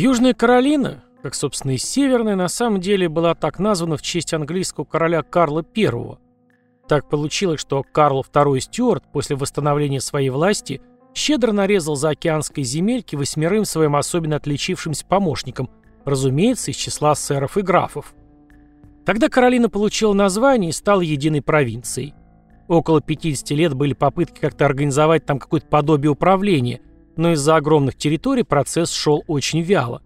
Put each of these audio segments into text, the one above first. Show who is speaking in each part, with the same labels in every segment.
Speaker 1: Южная Каролина, как, собственно, и Северная, на самом деле была так названа в честь английского короля Карла I. Так получилось, что Карл II Стюарт после восстановления своей власти щедро нарезал за океанской земельки восьмерым своим особенно отличившимся помощникам, разумеется, из числа сэров и графов. Тогда Каролина получила название и стала единой провинцией. Около 50 лет были попытки как-то организовать там какое-то подобие управления, но из-за огромных территорий процесс шел очень вяло.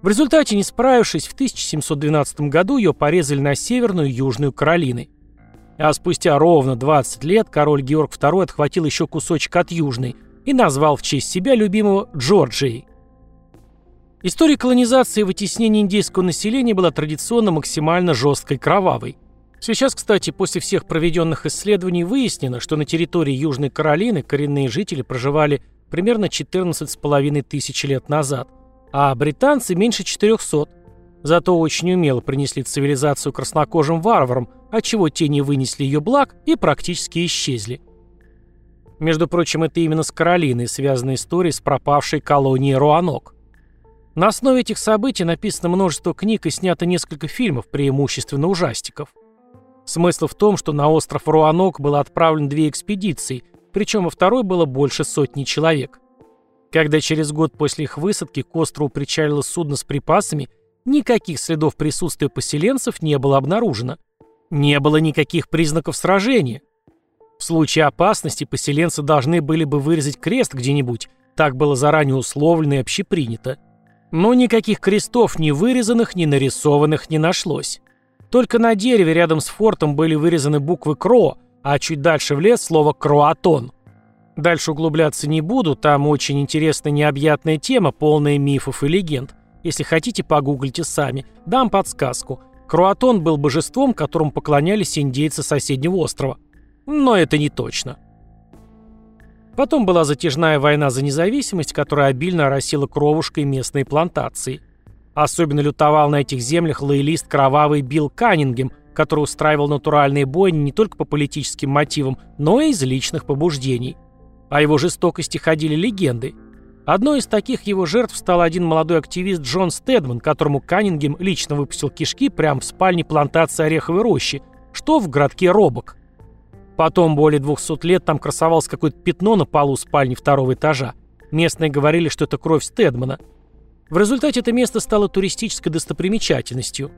Speaker 1: В результате, не справившись, в 1712 году ее порезали на Северную и Южную Каролины. А спустя ровно 20 лет король Георг II отхватил еще кусочек от Южной и назвал в честь себя любимого Джорджией. История колонизации и вытеснения индейского населения была традиционно максимально жесткой и кровавой. Сейчас, кстати, после всех проведенных исследований выяснено, что на территории Южной Каролины коренные жители проживали примерно 14,5 тысяч лет назад, а британцы меньше 400. Зато очень умело принесли цивилизацию краснокожим варварам, отчего те не вынесли ее благ и практически исчезли. Между прочим, это именно с Каролиной связана история с пропавшей колонией Руанок. На основе этих событий написано множество книг и снято несколько фильмов, преимущественно ужастиков. Смысл в том, что на остров Руанок было отправлено две экспедиции, причем во второй было больше сотни человек. Когда через год после их высадки к острову причалило судно с припасами, никаких следов присутствия поселенцев не было обнаружено. Не было никаких признаков сражения. В случае опасности поселенцы должны были бы вырезать крест где-нибудь, так было заранее условлено и общепринято. Но никаких крестов ни вырезанных, ни нарисованных не нашлось. Только на дереве рядом с фортом были вырезаны буквы «Кро», а чуть дальше в лес слово «Кроатон». Дальше углубляться не буду, там очень интересная необъятная тема, полная мифов и легенд. Если хотите, погуглите сами. Дам подсказку. Круатон был божеством, которому поклонялись индейцы соседнего острова. Но это не точно. Потом была затяжная война за независимость, которая обильно оросила кровушкой местные плантации – Особенно лютовал на этих землях лоялист кровавый Билл Каннингем, который устраивал натуральные бойни не только по политическим мотивам, но и из личных побуждений. О его жестокости ходили легенды. Одной из таких его жертв стал один молодой активист Джон Стедман, которому Каннингем лично выпустил кишки прямо в спальне плантации Ореховой рощи, что в городке Робок. Потом более 200 лет там красовалось какое-то пятно на полу спальни второго этажа. Местные говорили, что это кровь Стедмана – в результате это место стало туристической достопримечательностью.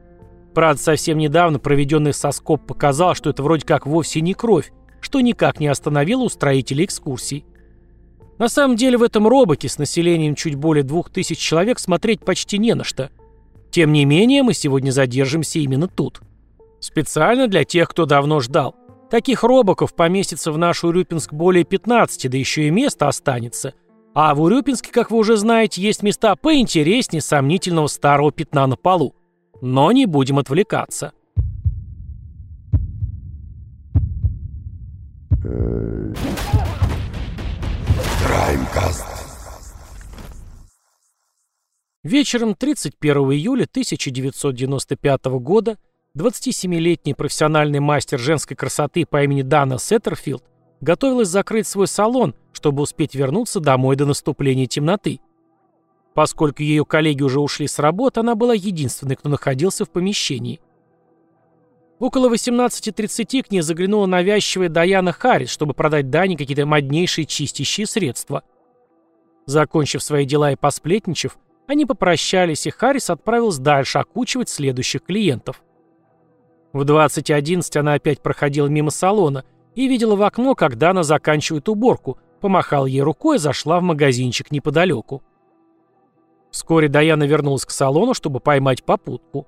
Speaker 1: Правда, совсем недавно проведенный соскоб показал, что это вроде как вовсе не кровь, что никак не остановило устроителей экскурсий. На самом деле в этом робоке с населением чуть более двух тысяч человек смотреть почти не на что. Тем не менее, мы сегодня задержимся именно тут. Специально для тех, кто давно ждал. Таких робоков поместится в нашу Урюпинск более 15, да еще и место останется – а в Урюпинске, как вы уже знаете, есть места поинтереснее сомнительного старого пятна на полу. Но не будем отвлекаться. Краймкаст. Вечером 31 июля 1995 года 27-летний профессиональный мастер женской красоты по имени Дана Сеттерфилд готовилась закрыть свой салон, чтобы успеть вернуться домой до наступления темноты. Поскольку ее коллеги уже ушли с работы, она была единственной, кто находился в помещении. Около 18.30 к ней заглянула навязчивая Даяна Харрис, чтобы продать Дане какие-то моднейшие чистящие средства. Закончив свои дела и посплетничав, они попрощались, и Харрис отправилась дальше окучивать следующих клиентов. В 20.11 она опять проходила мимо салона – и видела в окно, как Дана заканчивает уборку, помахала ей рукой и зашла в магазинчик неподалеку. Вскоре Даяна вернулась к салону, чтобы поймать попутку.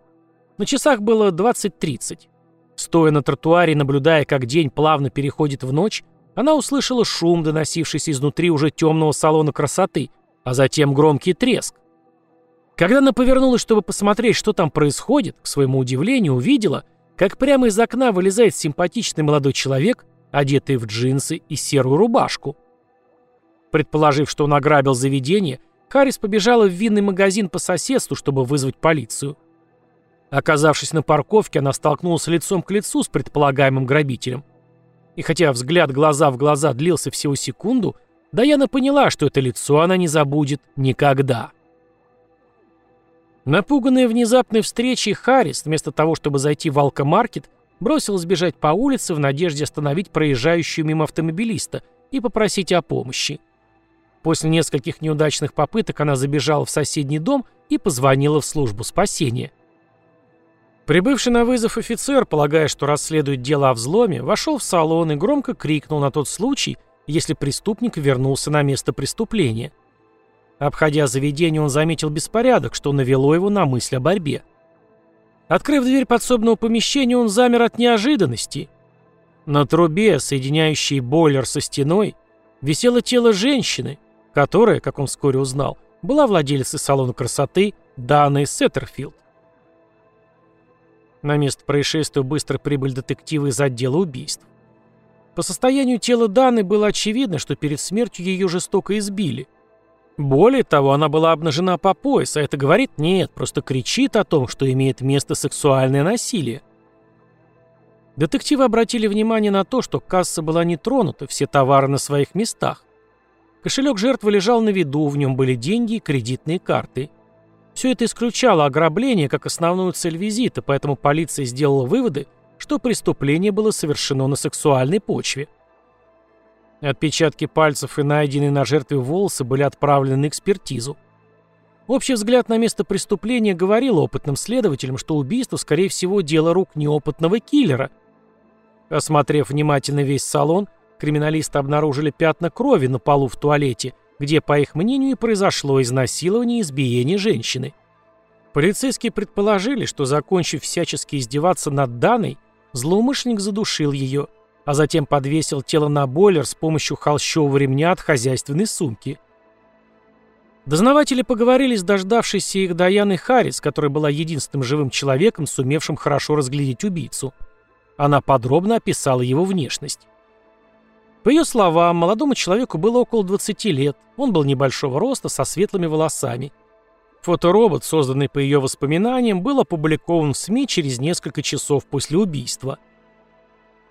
Speaker 1: На часах было 20.30. Стоя на тротуаре наблюдая, как день плавно переходит в ночь, она услышала шум, доносившийся изнутри уже темного салона красоты, а затем громкий треск. Когда она повернулась, чтобы посмотреть, что там происходит, к своему удивлению увидела, как прямо из окна вылезает симпатичный молодой человек одетый в джинсы и серую рубашку. Предположив, что он ограбил заведение, Харрис побежала в винный магазин по соседству, чтобы вызвать полицию. Оказавшись на парковке, она столкнулась лицом к лицу с предполагаемым грабителем. И хотя взгляд глаза в глаза длился всего секунду, Даяна поняла, что это лицо она не забудет никогда. Напуганная внезапной встречей, Харрис, вместо того, чтобы зайти в алкомаркет, бросилась бежать по улице в надежде остановить проезжающую мимо автомобилиста и попросить о помощи. После нескольких неудачных попыток она забежала в соседний дом и позвонила в службу спасения. Прибывший на вызов офицер, полагая, что расследует дело о взломе, вошел в салон и громко крикнул на тот случай, если преступник вернулся на место преступления – Обходя заведение, он заметил беспорядок, что навело его на мысль о борьбе. Открыв дверь подсобного помещения, он замер от неожиданности. На трубе, соединяющей бойлер со стеной, висело тело женщины, которая, как он вскоре узнал, была владелицей салона красоты Даной Сеттерфилд. На место происшествия быстро прибыли детективы из отдела убийств. По состоянию тела Даны было очевидно, что перед смертью ее жестоко избили – более того, она была обнажена по пояс, а это говорит нет, просто кричит о том, что имеет место сексуальное насилие. Детективы обратили внимание на то, что касса была не тронута, все товары на своих местах. Кошелек жертвы лежал на виду, в нем были деньги и кредитные карты. Все это исключало ограбление как основную цель визита, поэтому полиция сделала выводы, что преступление было совершено на сексуальной почве. Отпечатки пальцев и найденные на жертве волосы были отправлены на экспертизу. Общий взгляд на место преступления говорил опытным следователям, что убийство, скорее всего, дело рук неопытного киллера. Осмотрев внимательно весь салон, криминалисты обнаружили пятна крови на полу в туалете, где, по их мнению, и произошло изнасилование и избиение женщины. Полицейские предположили, что, закончив всячески издеваться над Даной, злоумышленник задушил ее – а затем подвесил тело на бойлер с помощью холщового ремня от хозяйственной сумки. Дознаватели поговорили с дождавшейся их Даяной Харрис, которая была единственным живым человеком, сумевшим хорошо разглядеть убийцу. Она подробно описала его внешность. По ее словам, молодому человеку было около 20 лет, он был небольшого роста, со светлыми волосами. Фоторобот, созданный по ее воспоминаниям, был опубликован в СМИ через несколько часов после убийства.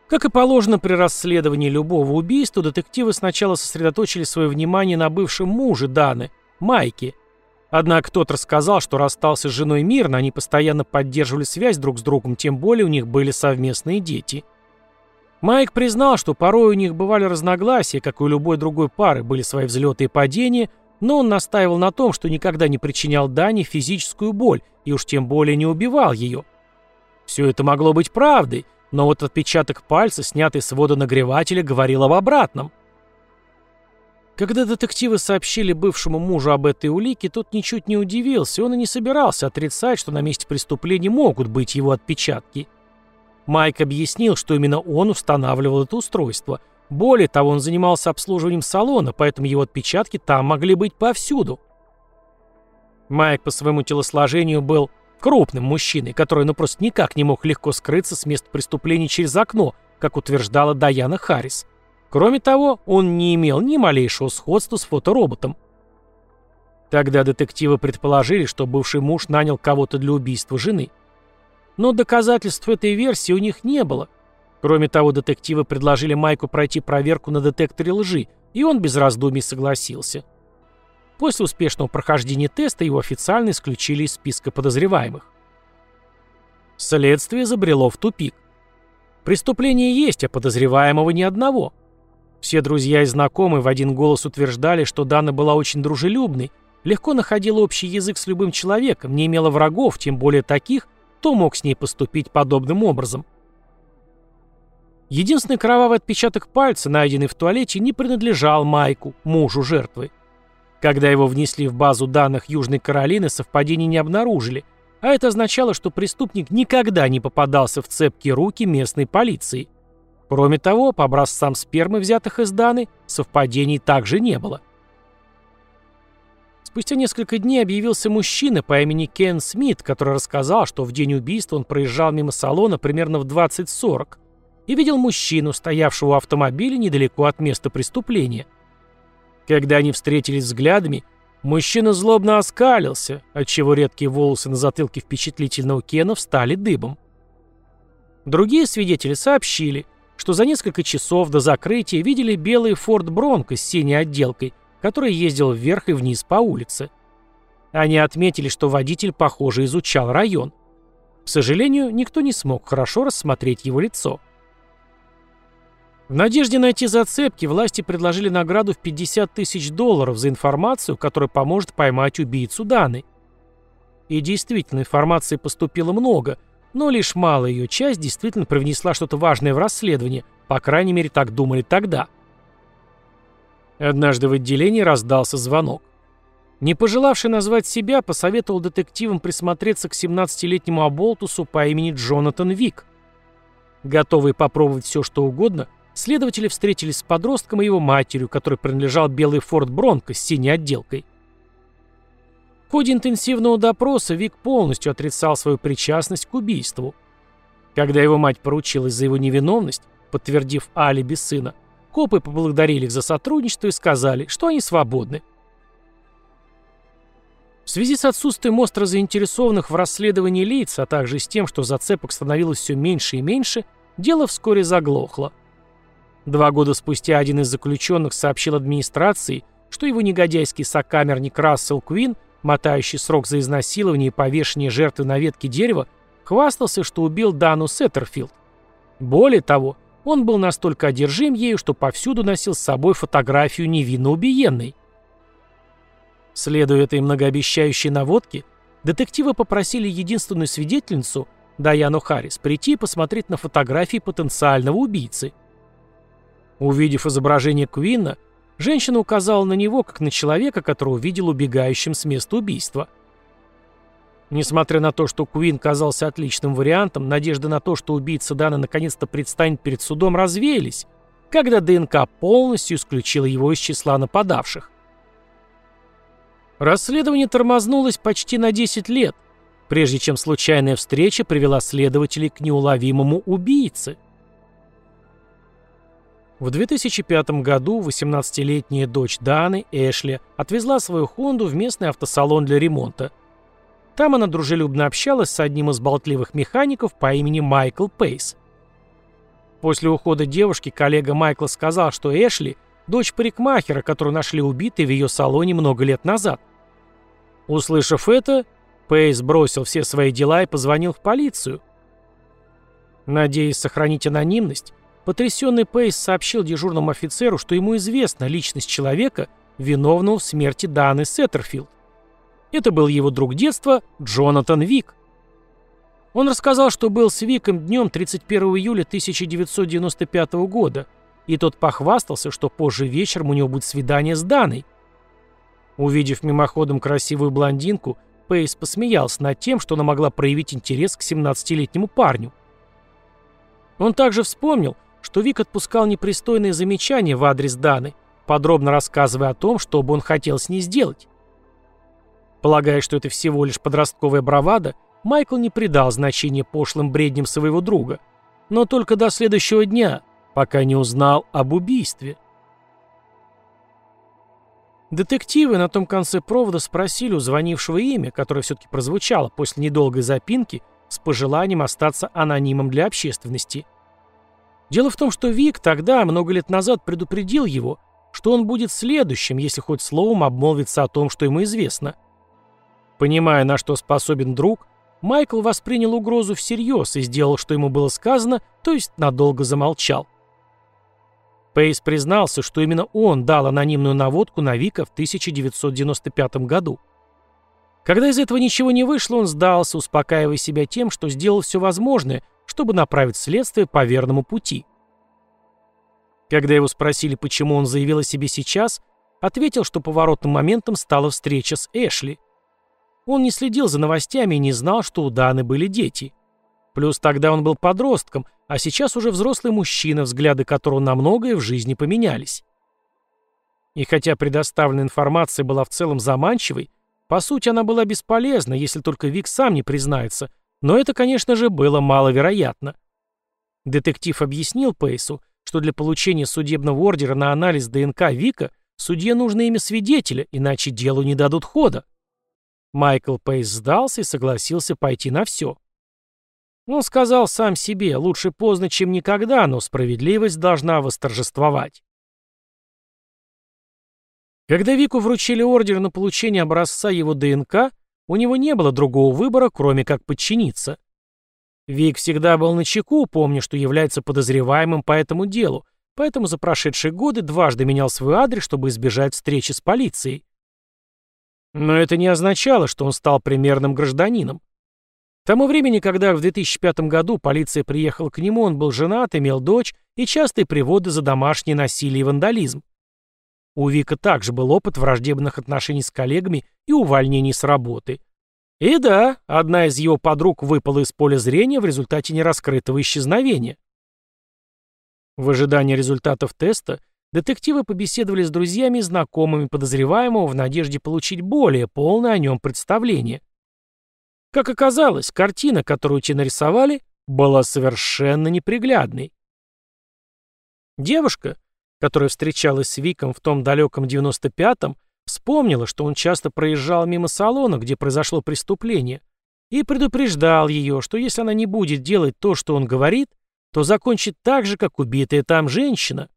Speaker 1: Как и положено при расследовании любого убийства, детективы сначала сосредоточили свое внимание на бывшем муже Даны, Майке. Однако тот рассказал, что расстался с женой мирно, они постоянно поддерживали связь друг с другом, тем более у них были совместные дети. Майк признал, что порой у них бывали разногласия, как и у любой другой пары, были свои взлеты и падения, но он настаивал на том, что никогда не причинял Дане физическую боль и уж тем более не убивал ее. Все это могло быть правдой, но вот отпечаток пальца, снятый с водонагревателя, говорил об обратном. Когда детективы сообщили бывшему мужу об этой улике, тот ничуть не удивился, он и не собирался отрицать, что на месте преступления могут быть его отпечатки. Майк объяснил, что именно он устанавливал это устройство. Более того, он занимался обслуживанием салона, поэтому его отпечатки там могли быть повсюду. Майк по своему телосложению был Крупным мужчиной, который ну просто никак не мог легко скрыться с места преступления через окно, как утверждала Даяна Харрис. Кроме того, он не имел ни малейшего сходства с фотороботом. Тогда детективы предположили, что бывший муж нанял кого-то для убийства жены. Но доказательств этой версии у них не было. Кроме того, детективы предложили Майку пройти проверку на детекторе лжи, и он без раздумий согласился. После успешного прохождения теста его официально исключили из списка подозреваемых. Следствие забрело в тупик. Преступление есть, а подозреваемого ни одного. Все друзья и знакомые в один голос утверждали, что Дана была очень дружелюбной, легко находила общий язык с любым человеком, не имела врагов, тем более таких, кто мог с ней поступить подобным образом. Единственный кровавый отпечаток пальца, найденный в туалете, не принадлежал Майку, мужу жертвы. Когда его внесли в базу данных Южной Каролины, совпадений не обнаружили, а это означало, что преступник никогда не попадался в цепкие руки местной полиции. Кроме того, по образцам спермы, взятых из Даны, совпадений также не было. Спустя несколько дней объявился мужчина по имени Кен Смит, который рассказал, что в день убийства он проезжал мимо салона примерно в 20.40 и видел мужчину, стоявшего у автомобиля недалеко от места преступления – когда они встретились взглядами, мужчина злобно оскалился, отчего редкие волосы на затылке впечатлительного Кена встали дыбом. Другие свидетели сообщили, что за несколько часов до закрытия видели белый Форд Бронко с синей отделкой, который ездил вверх и вниз по улице. Они отметили, что водитель, похоже, изучал район. К сожалению, никто не смог хорошо рассмотреть его лицо. В надежде найти зацепки, власти предложили награду в 50 тысяч долларов за информацию, которая поможет поймать убийцу Даны. И действительно, информации поступило много, но лишь малая ее часть действительно привнесла что-то важное в расследование, по крайней мере, так думали тогда. Однажды в отделении раздался звонок. Не пожелавший назвать себя, посоветовал детективам присмотреться к 17-летнему оболтусу по имени Джонатан Вик. Готовые попробовать все, что угодно, следователи встретились с подростком и его матерью, которой принадлежал белый форт Бронко с синей отделкой. В ходе интенсивного допроса Вик полностью отрицал свою причастность к убийству. Когда его мать поручилась за его невиновность, подтвердив алиби сына, копы поблагодарили их за сотрудничество и сказали, что они свободны. В связи с отсутствием остро заинтересованных в расследовании лиц, а также с тем, что зацепок становилось все меньше и меньше, дело вскоре заглохло. Два года спустя один из заключенных сообщил администрации, что его негодяйский сокамерник Рассел Квин, мотающий срок за изнасилование и повешение жертвы на ветке дерева, хвастался, что убил Дану Сеттерфилд. Более того, он был настолько одержим ею, что повсюду носил с собой фотографию невинно убиенной. Следуя этой многообещающей наводке, детективы попросили единственную свидетельницу, Даяну Харрис, прийти и посмотреть на фотографии потенциального убийцы. Увидев изображение Куинна, женщина указала на него, как на человека, которого видел убегающим с места убийства. Несмотря на то, что Куин казался отличным вариантом, надежды на то, что убийца Дана наконец-то предстанет перед судом, развеялись, когда ДНК полностью исключила его из числа нападавших. Расследование тормознулось почти на 10 лет, прежде чем случайная встреча привела следователей к неуловимому убийце. В 2005 году 18-летняя дочь Даны, Эшли, отвезла свою Хонду в местный автосалон для ремонта. Там она дружелюбно общалась с одним из болтливых механиков по имени Майкл Пейс. После ухода девушки коллега Майкла сказал, что Эшли – дочь парикмахера, которую нашли убитой в ее салоне много лет назад. Услышав это, Пейс бросил все свои дела и позвонил в полицию. Надеясь сохранить анонимность, потрясенный Пейс сообщил дежурному офицеру, что ему известна личность человека, виновного в смерти Даны Сеттерфилд. Это был его друг детства Джонатан Вик. Он рассказал, что был с Виком днем 31 июля 1995 года, и тот похвастался, что позже вечером у него будет свидание с Даной – Увидев мимоходом красивую блондинку, Пейс посмеялся над тем, что она могла проявить интерес к 17-летнему парню. Он также вспомнил, что Вик отпускал непристойные замечания в адрес Даны, подробно рассказывая о том, что бы он хотел с ней сделать. Полагая, что это всего лишь подростковая бравада, Майкл не придал значения пошлым бредням своего друга, но только до следующего дня, пока не узнал об убийстве. Детективы на том конце провода спросили у звонившего имя, которое все-таки прозвучало после недолгой запинки, с пожеланием остаться анонимом для общественности. Дело в том, что Вик тогда, много лет назад, предупредил его, что он будет следующим, если хоть словом обмолвится о том, что ему известно. Понимая, на что способен друг, Майкл воспринял угрозу всерьез и сделал, что ему было сказано, то есть надолго замолчал. Пейс признался, что именно он дал анонимную наводку на Вика в 1995 году. Когда из этого ничего не вышло, он сдался, успокаивая себя тем, что сделал все возможное, чтобы направить следствие по верному пути. Когда его спросили, почему он заявил о себе сейчас, ответил, что поворотным моментом стала встреча с Эшли. Он не следил за новостями и не знал, что у Даны были дети. Плюс тогда он был подростком, а сейчас уже взрослый мужчина, взгляды которого на многое в жизни поменялись. И хотя предоставленная информация была в целом заманчивой, по сути она была бесполезна, если только Вик сам не признается, но это, конечно же, было маловероятно. Детектив объяснил Пейсу, что для получения судебного ордера на анализ ДНК Вика судье нужно имя свидетеля, иначе делу не дадут хода. Майкл Пейс сдался и согласился пойти на все. Он сказал сам себе, лучше поздно, чем никогда, но справедливость должна восторжествовать. Когда Вику вручили ордер на получение образца его ДНК, у него не было другого выбора, кроме как подчиниться. Вик всегда был на чеку, помня, что является подозреваемым по этому делу, поэтому за прошедшие годы дважды менял свой адрес, чтобы избежать встречи с полицией. Но это не означало, что он стал примерным гражданином. К тому времени, когда в 2005 году полиция приехала к нему, он был женат, имел дочь и частые приводы за домашнее насилие и вандализм. У Вика также был опыт враждебных отношений с коллегами и увольнений с работы. И да, одна из его подруг выпала из поля зрения в результате нераскрытого исчезновения. В ожидании результатов теста детективы побеседовали с друзьями и знакомыми подозреваемого в надежде получить более полное о нем представление. Как оказалось, картина, которую те нарисовали, была совершенно неприглядной. Девушка, которая встречалась с Виком в том далеком 95-м, вспомнила, что он часто проезжал мимо салона, где произошло преступление, и предупреждал ее, что если она не будет делать то, что он говорит, то закончит так же, как убитая там женщина.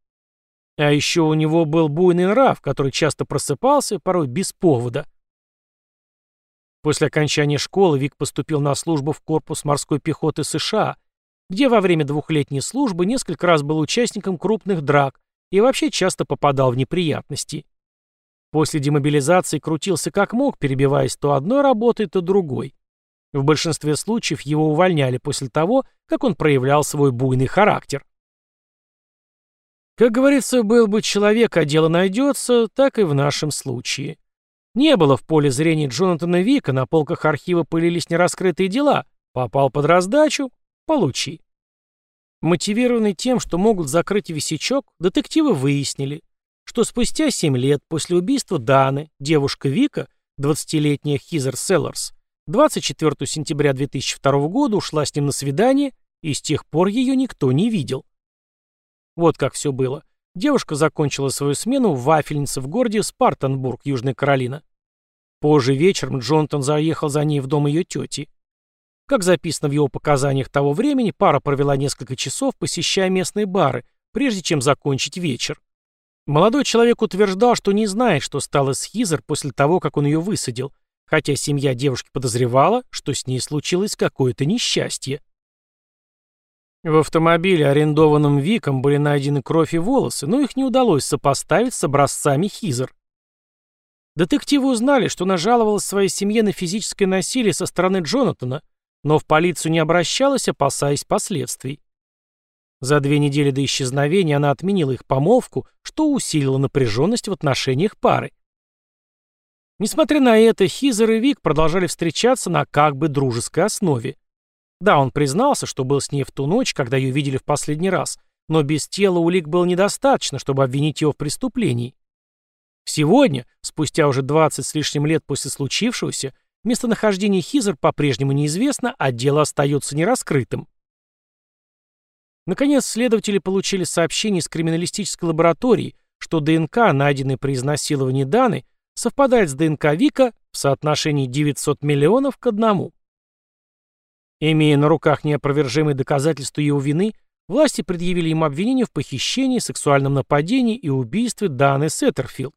Speaker 1: А еще у него был буйный нрав, который часто просыпался, порой без повода. После окончания школы Вик поступил на службу в корпус морской пехоты США, где во время двухлетней службы несколько раз был участником крупных драк и вообще часто попадал в неприятности. После демобилизации крутился как мог, перебиваясь то одной работой, то другой. В большинстве случаев его увольняли после того, как он проявлял свой буйный характер. Как говорится, был бы человек, а дело найдется, так и в нашем случае. Не было в поле зрения Джонатана Вика, на полках архива пылились нераскрытые дела. Попал под раздачу — получи. Мотивированный тем, что могут закрыть висячок, детективы выяснили, что спустя 7 лет после убийства Даны девушка Вика, 20-летняя Хизер Селларс, 24 сентября 2002 года ушла с ним на свидание, и с тех пор ее никто не видел. Вот как все было. Девушка закончила свою смену в вафельнице в городе Спартанбург, Южная Каролина. Позже вечером Джонатан заехал за ней в дом ее тети. Как записано в его показаниях того времени, пара провела несколько часов, посещая местные бары, прежде чем закончить вечер. Молодой человек утверждал, что не знает, что стало с Хизер после того, как он ее высадил, хотя семья девушки подозревала, что с ней случилось какое-то несчастье. В автомобиле, арендованном Виком, были найдены кровь и волосы, но их не удалось сопоставить с образцами Хизер. Детективы узнали, что она жаловалась своей семье на физическое насилие со стороны Джонатана, но в полицию не обращалась, опасаясь последствий. За две недели до исчезновения она отменила их помолвку, что усилило напряженность в отношениях пары. Несмотря на это, Хизер и Вик продолжали встречаться на как бы дружеской основе. Да, он признался, что был с ней в ту ночь, когда ее видели в последний раз, но без тела улик было недостаточно, чтобы обвинить его в преступлении. Сегодня, спустя уже 20 с лишним лет после случившегося, местонахождение Хизер по-прежнему неизвестно, а дело остается нераскрытым. Наконец, следователи получили сообщение из криминалистической лаборатории, что ДНК, найденный при изнасиловании Даны, совпадает с ДНК Вика в соотношении 900 миллионов к одному. Имея на руках неопровержимые доказательства его вины, власти предъявили ему обвинение в похищении, сексуальном нападении и убийстве Даны Сеттерфилд.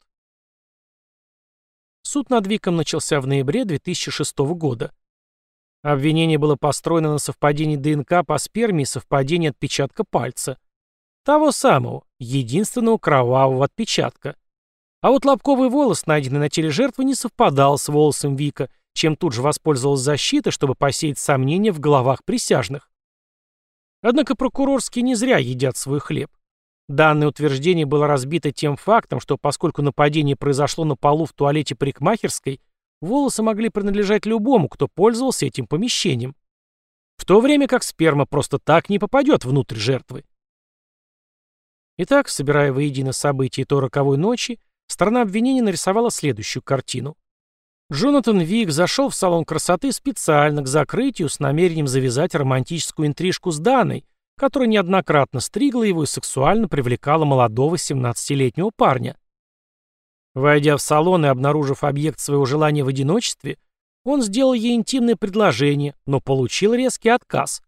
Speaker 1: Суд над Виком начался в ноябре 2006 года. Обвинение было построено на совпадении ДНК по сперме и совпадении отпечатка пальца. Того самого, единственного кровавого отпечатка. А вот лобковый волос, найденный на теле жертвы, не совпадал с волосом Вика – чем тут же воспользовалась защита, чтобы посеять сомнения в головах присяжных. Однако прокурорские не зря едят свой хлеб. Данное утверждение было разбито тем фактом, что поскольку нападение произошло на полу в туалете парикмахерской, волосы могли принадлежать любому, кто пользовался этим помещением. В то время как сперма просто так не попадет внутрь жертвы. Итак, собирая воедино события той роковой ночи, сторона обвинения нарисовала следующую картину. Джонатан Вик зашел в салон красоты специально к закрытию с намерением завязать романтическую интрижку с Даной, которая неоднократно стригла его и сексуально привлекала молодого 17-летнего парня. Войдя в салон и обнаружив объект своего желания в одиночестве, он сделал ей интимное предложение, но получил резкий отказ.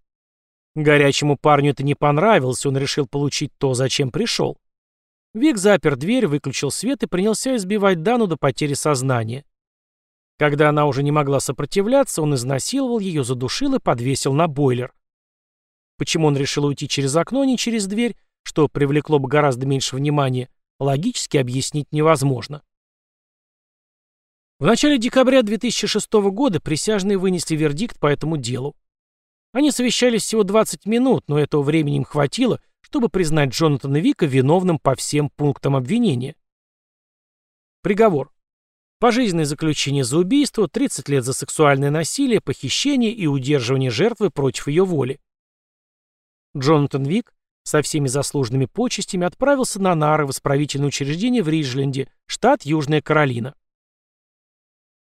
Speaker 1: Горячему парню это не понравилось, он решил получить то, зачем пришел. Вик запер дверь, выключил свет и принялся избивать Дану до потери сознания. Когда она уже не могла сопротивляться, он изнасиловал ее, задушил и подвесил на бойлер. Почему он решил уйти через окно, а не через дверь, что привлекло бы гораздо меньше внимания, логически объяснить невозможно. В начале декабря 2006 года присяжные вынесли вердикт по этому делу. Они совещались всего 20 минут, но этого времени им хватило, чтобы признать Джонатана Вика виновным по всем пунктам обвинения. Приговор. Пожизненное заключение за убийство, 30 лет за сексуальное насилие, похищение и удерживание жертвы против ее воли. Джонатан Вик со всеми заслуженными почестями отправился на нары в исправительное учреждение в Риджленде, штат Южная Каролина.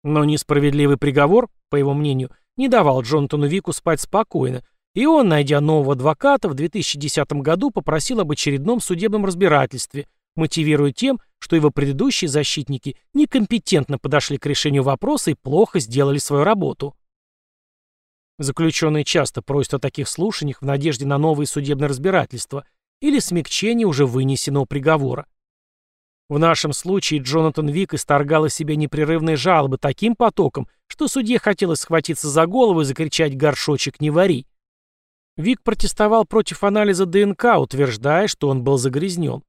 Speaker 1: Но несправедливый приговор, по его мнению, не давал Джонатану Вику спать спокойно, и он, найдя нового адвоката, в 2010 году попросил об очередном судебном разбирательстве, мотивируя тем, что его предыдущие защитники некомпетентно подошли к решению вопроса и плохо сделали свою работу. Заключенные часто просят о таких слушаниях в надежде на новые судебные разбирательства или смягчение уже вынесенного приговора. В нашем случае Джонатан Вик исторгал из себя непрерывные жалобы таким потоком, что судье хотелось схватиться за голову и закричать «горшочек не вари». Вик протестовал против анализа ДНК, утверждая, что он был загрязнен.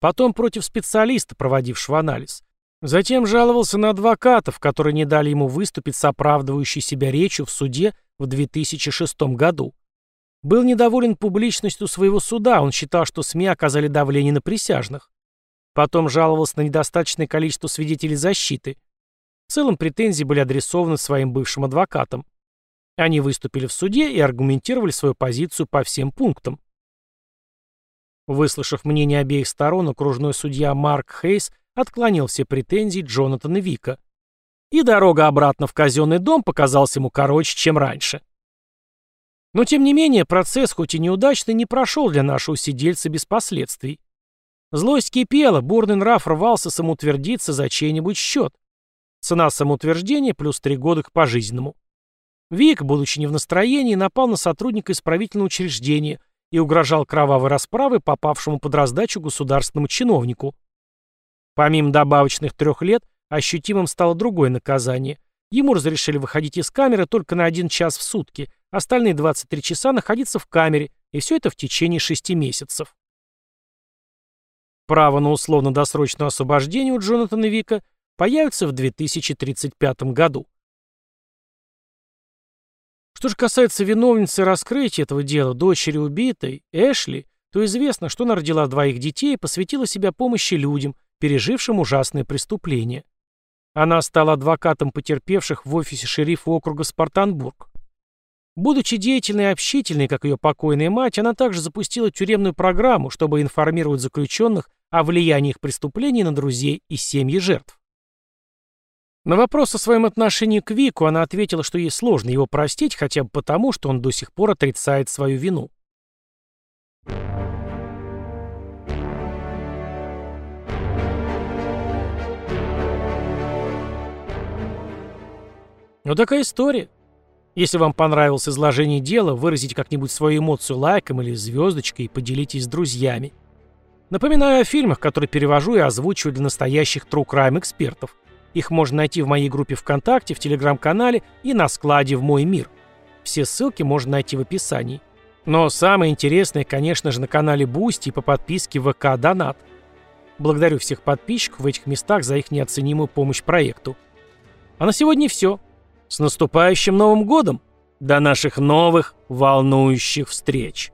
Speaker 1: Потом против специалиста, проводившего анализ. Затем жаловался на адвокатов, которые не дали ему выступить с оправдывающей себя речью в суде в 2006 году. Был недоволен публичностью своего суда, он считал, что СМИ оказали давление на присяжных. Потом жаловался на недостаточное количество свидетелей защиты. В целом претензии были адресованы своим бывшим адвокатам. Они выступили в суде и аргументировали свою позицию по всем пунктам. Выслушав мнение обеих сторон, окружной судья Марк Хейс отклонил все претензии Джонатана Вика и дорога обратно в казенный дом показалась ему короче, чем раньше. Но тем не менее, процесс, хоть и неудачный, не прошел для нашего сидельца без последствий. Злость кипела, бурный нрав рвался самоутвердиться за чей-нибудь счет. Цена самоутверждения плюс три года к пожизненному. Вик, будучи не в настроении, напал на сотрудника исправительного учреждения и угрожал кровавой расправой попавшему под раздачу государственному чиновнику. Помимо добавочных трех лет, Ощутимым стало другое наказание. Ему разрешили выходить из камеры только на один час в сутки, остальные 23 часа находиться в камере, и все это в течение шести месяцев. Право на условно-досрочное освобождение у Джонатана Вика появится в 2035 году. Что же касается виновницы раскрытия этого дела, дочери убитой, Эшли, то известно, что она родила двоих детей и посвятила себя помощи людям, пережившим ужасное преступление. Она стала адвокатом потерпевших в офисе шерифа округа Спартанбург. Будучи деятельной и общительной, как ее покойная мать, она также запустила тюремную программу, чтобы информировать заключенных о влиянии их преступлений на друзей и семьи жертв. На вопрос о своем отношении к Вику она ответила, что ей сложно его простить хотя бы потому, что он до сих пор отрицает свою вину. Вот такая история. Если вам понравилось изложение дела, выразите как-нибудь свою эмоцию лайком или звездочкой и поделитесь с друзьями. Напоминаю о фильмах, которые перевожу и озвучиваю для настоящих true crime экспертов. Их можно найти в моей группе ВКонтакте, в Телеграм-канале и на складе в «Мой мир». Все ссылки можно найти в описании. Но самое интересное, конечно же, на канале Бусти и по подписке ВК Донат. Благодарю всех подписчиков в этих местах за их неоценимую помощь проекту. А на сегодня все. С наступающим Новым годом! До наших новых волнующих встреч!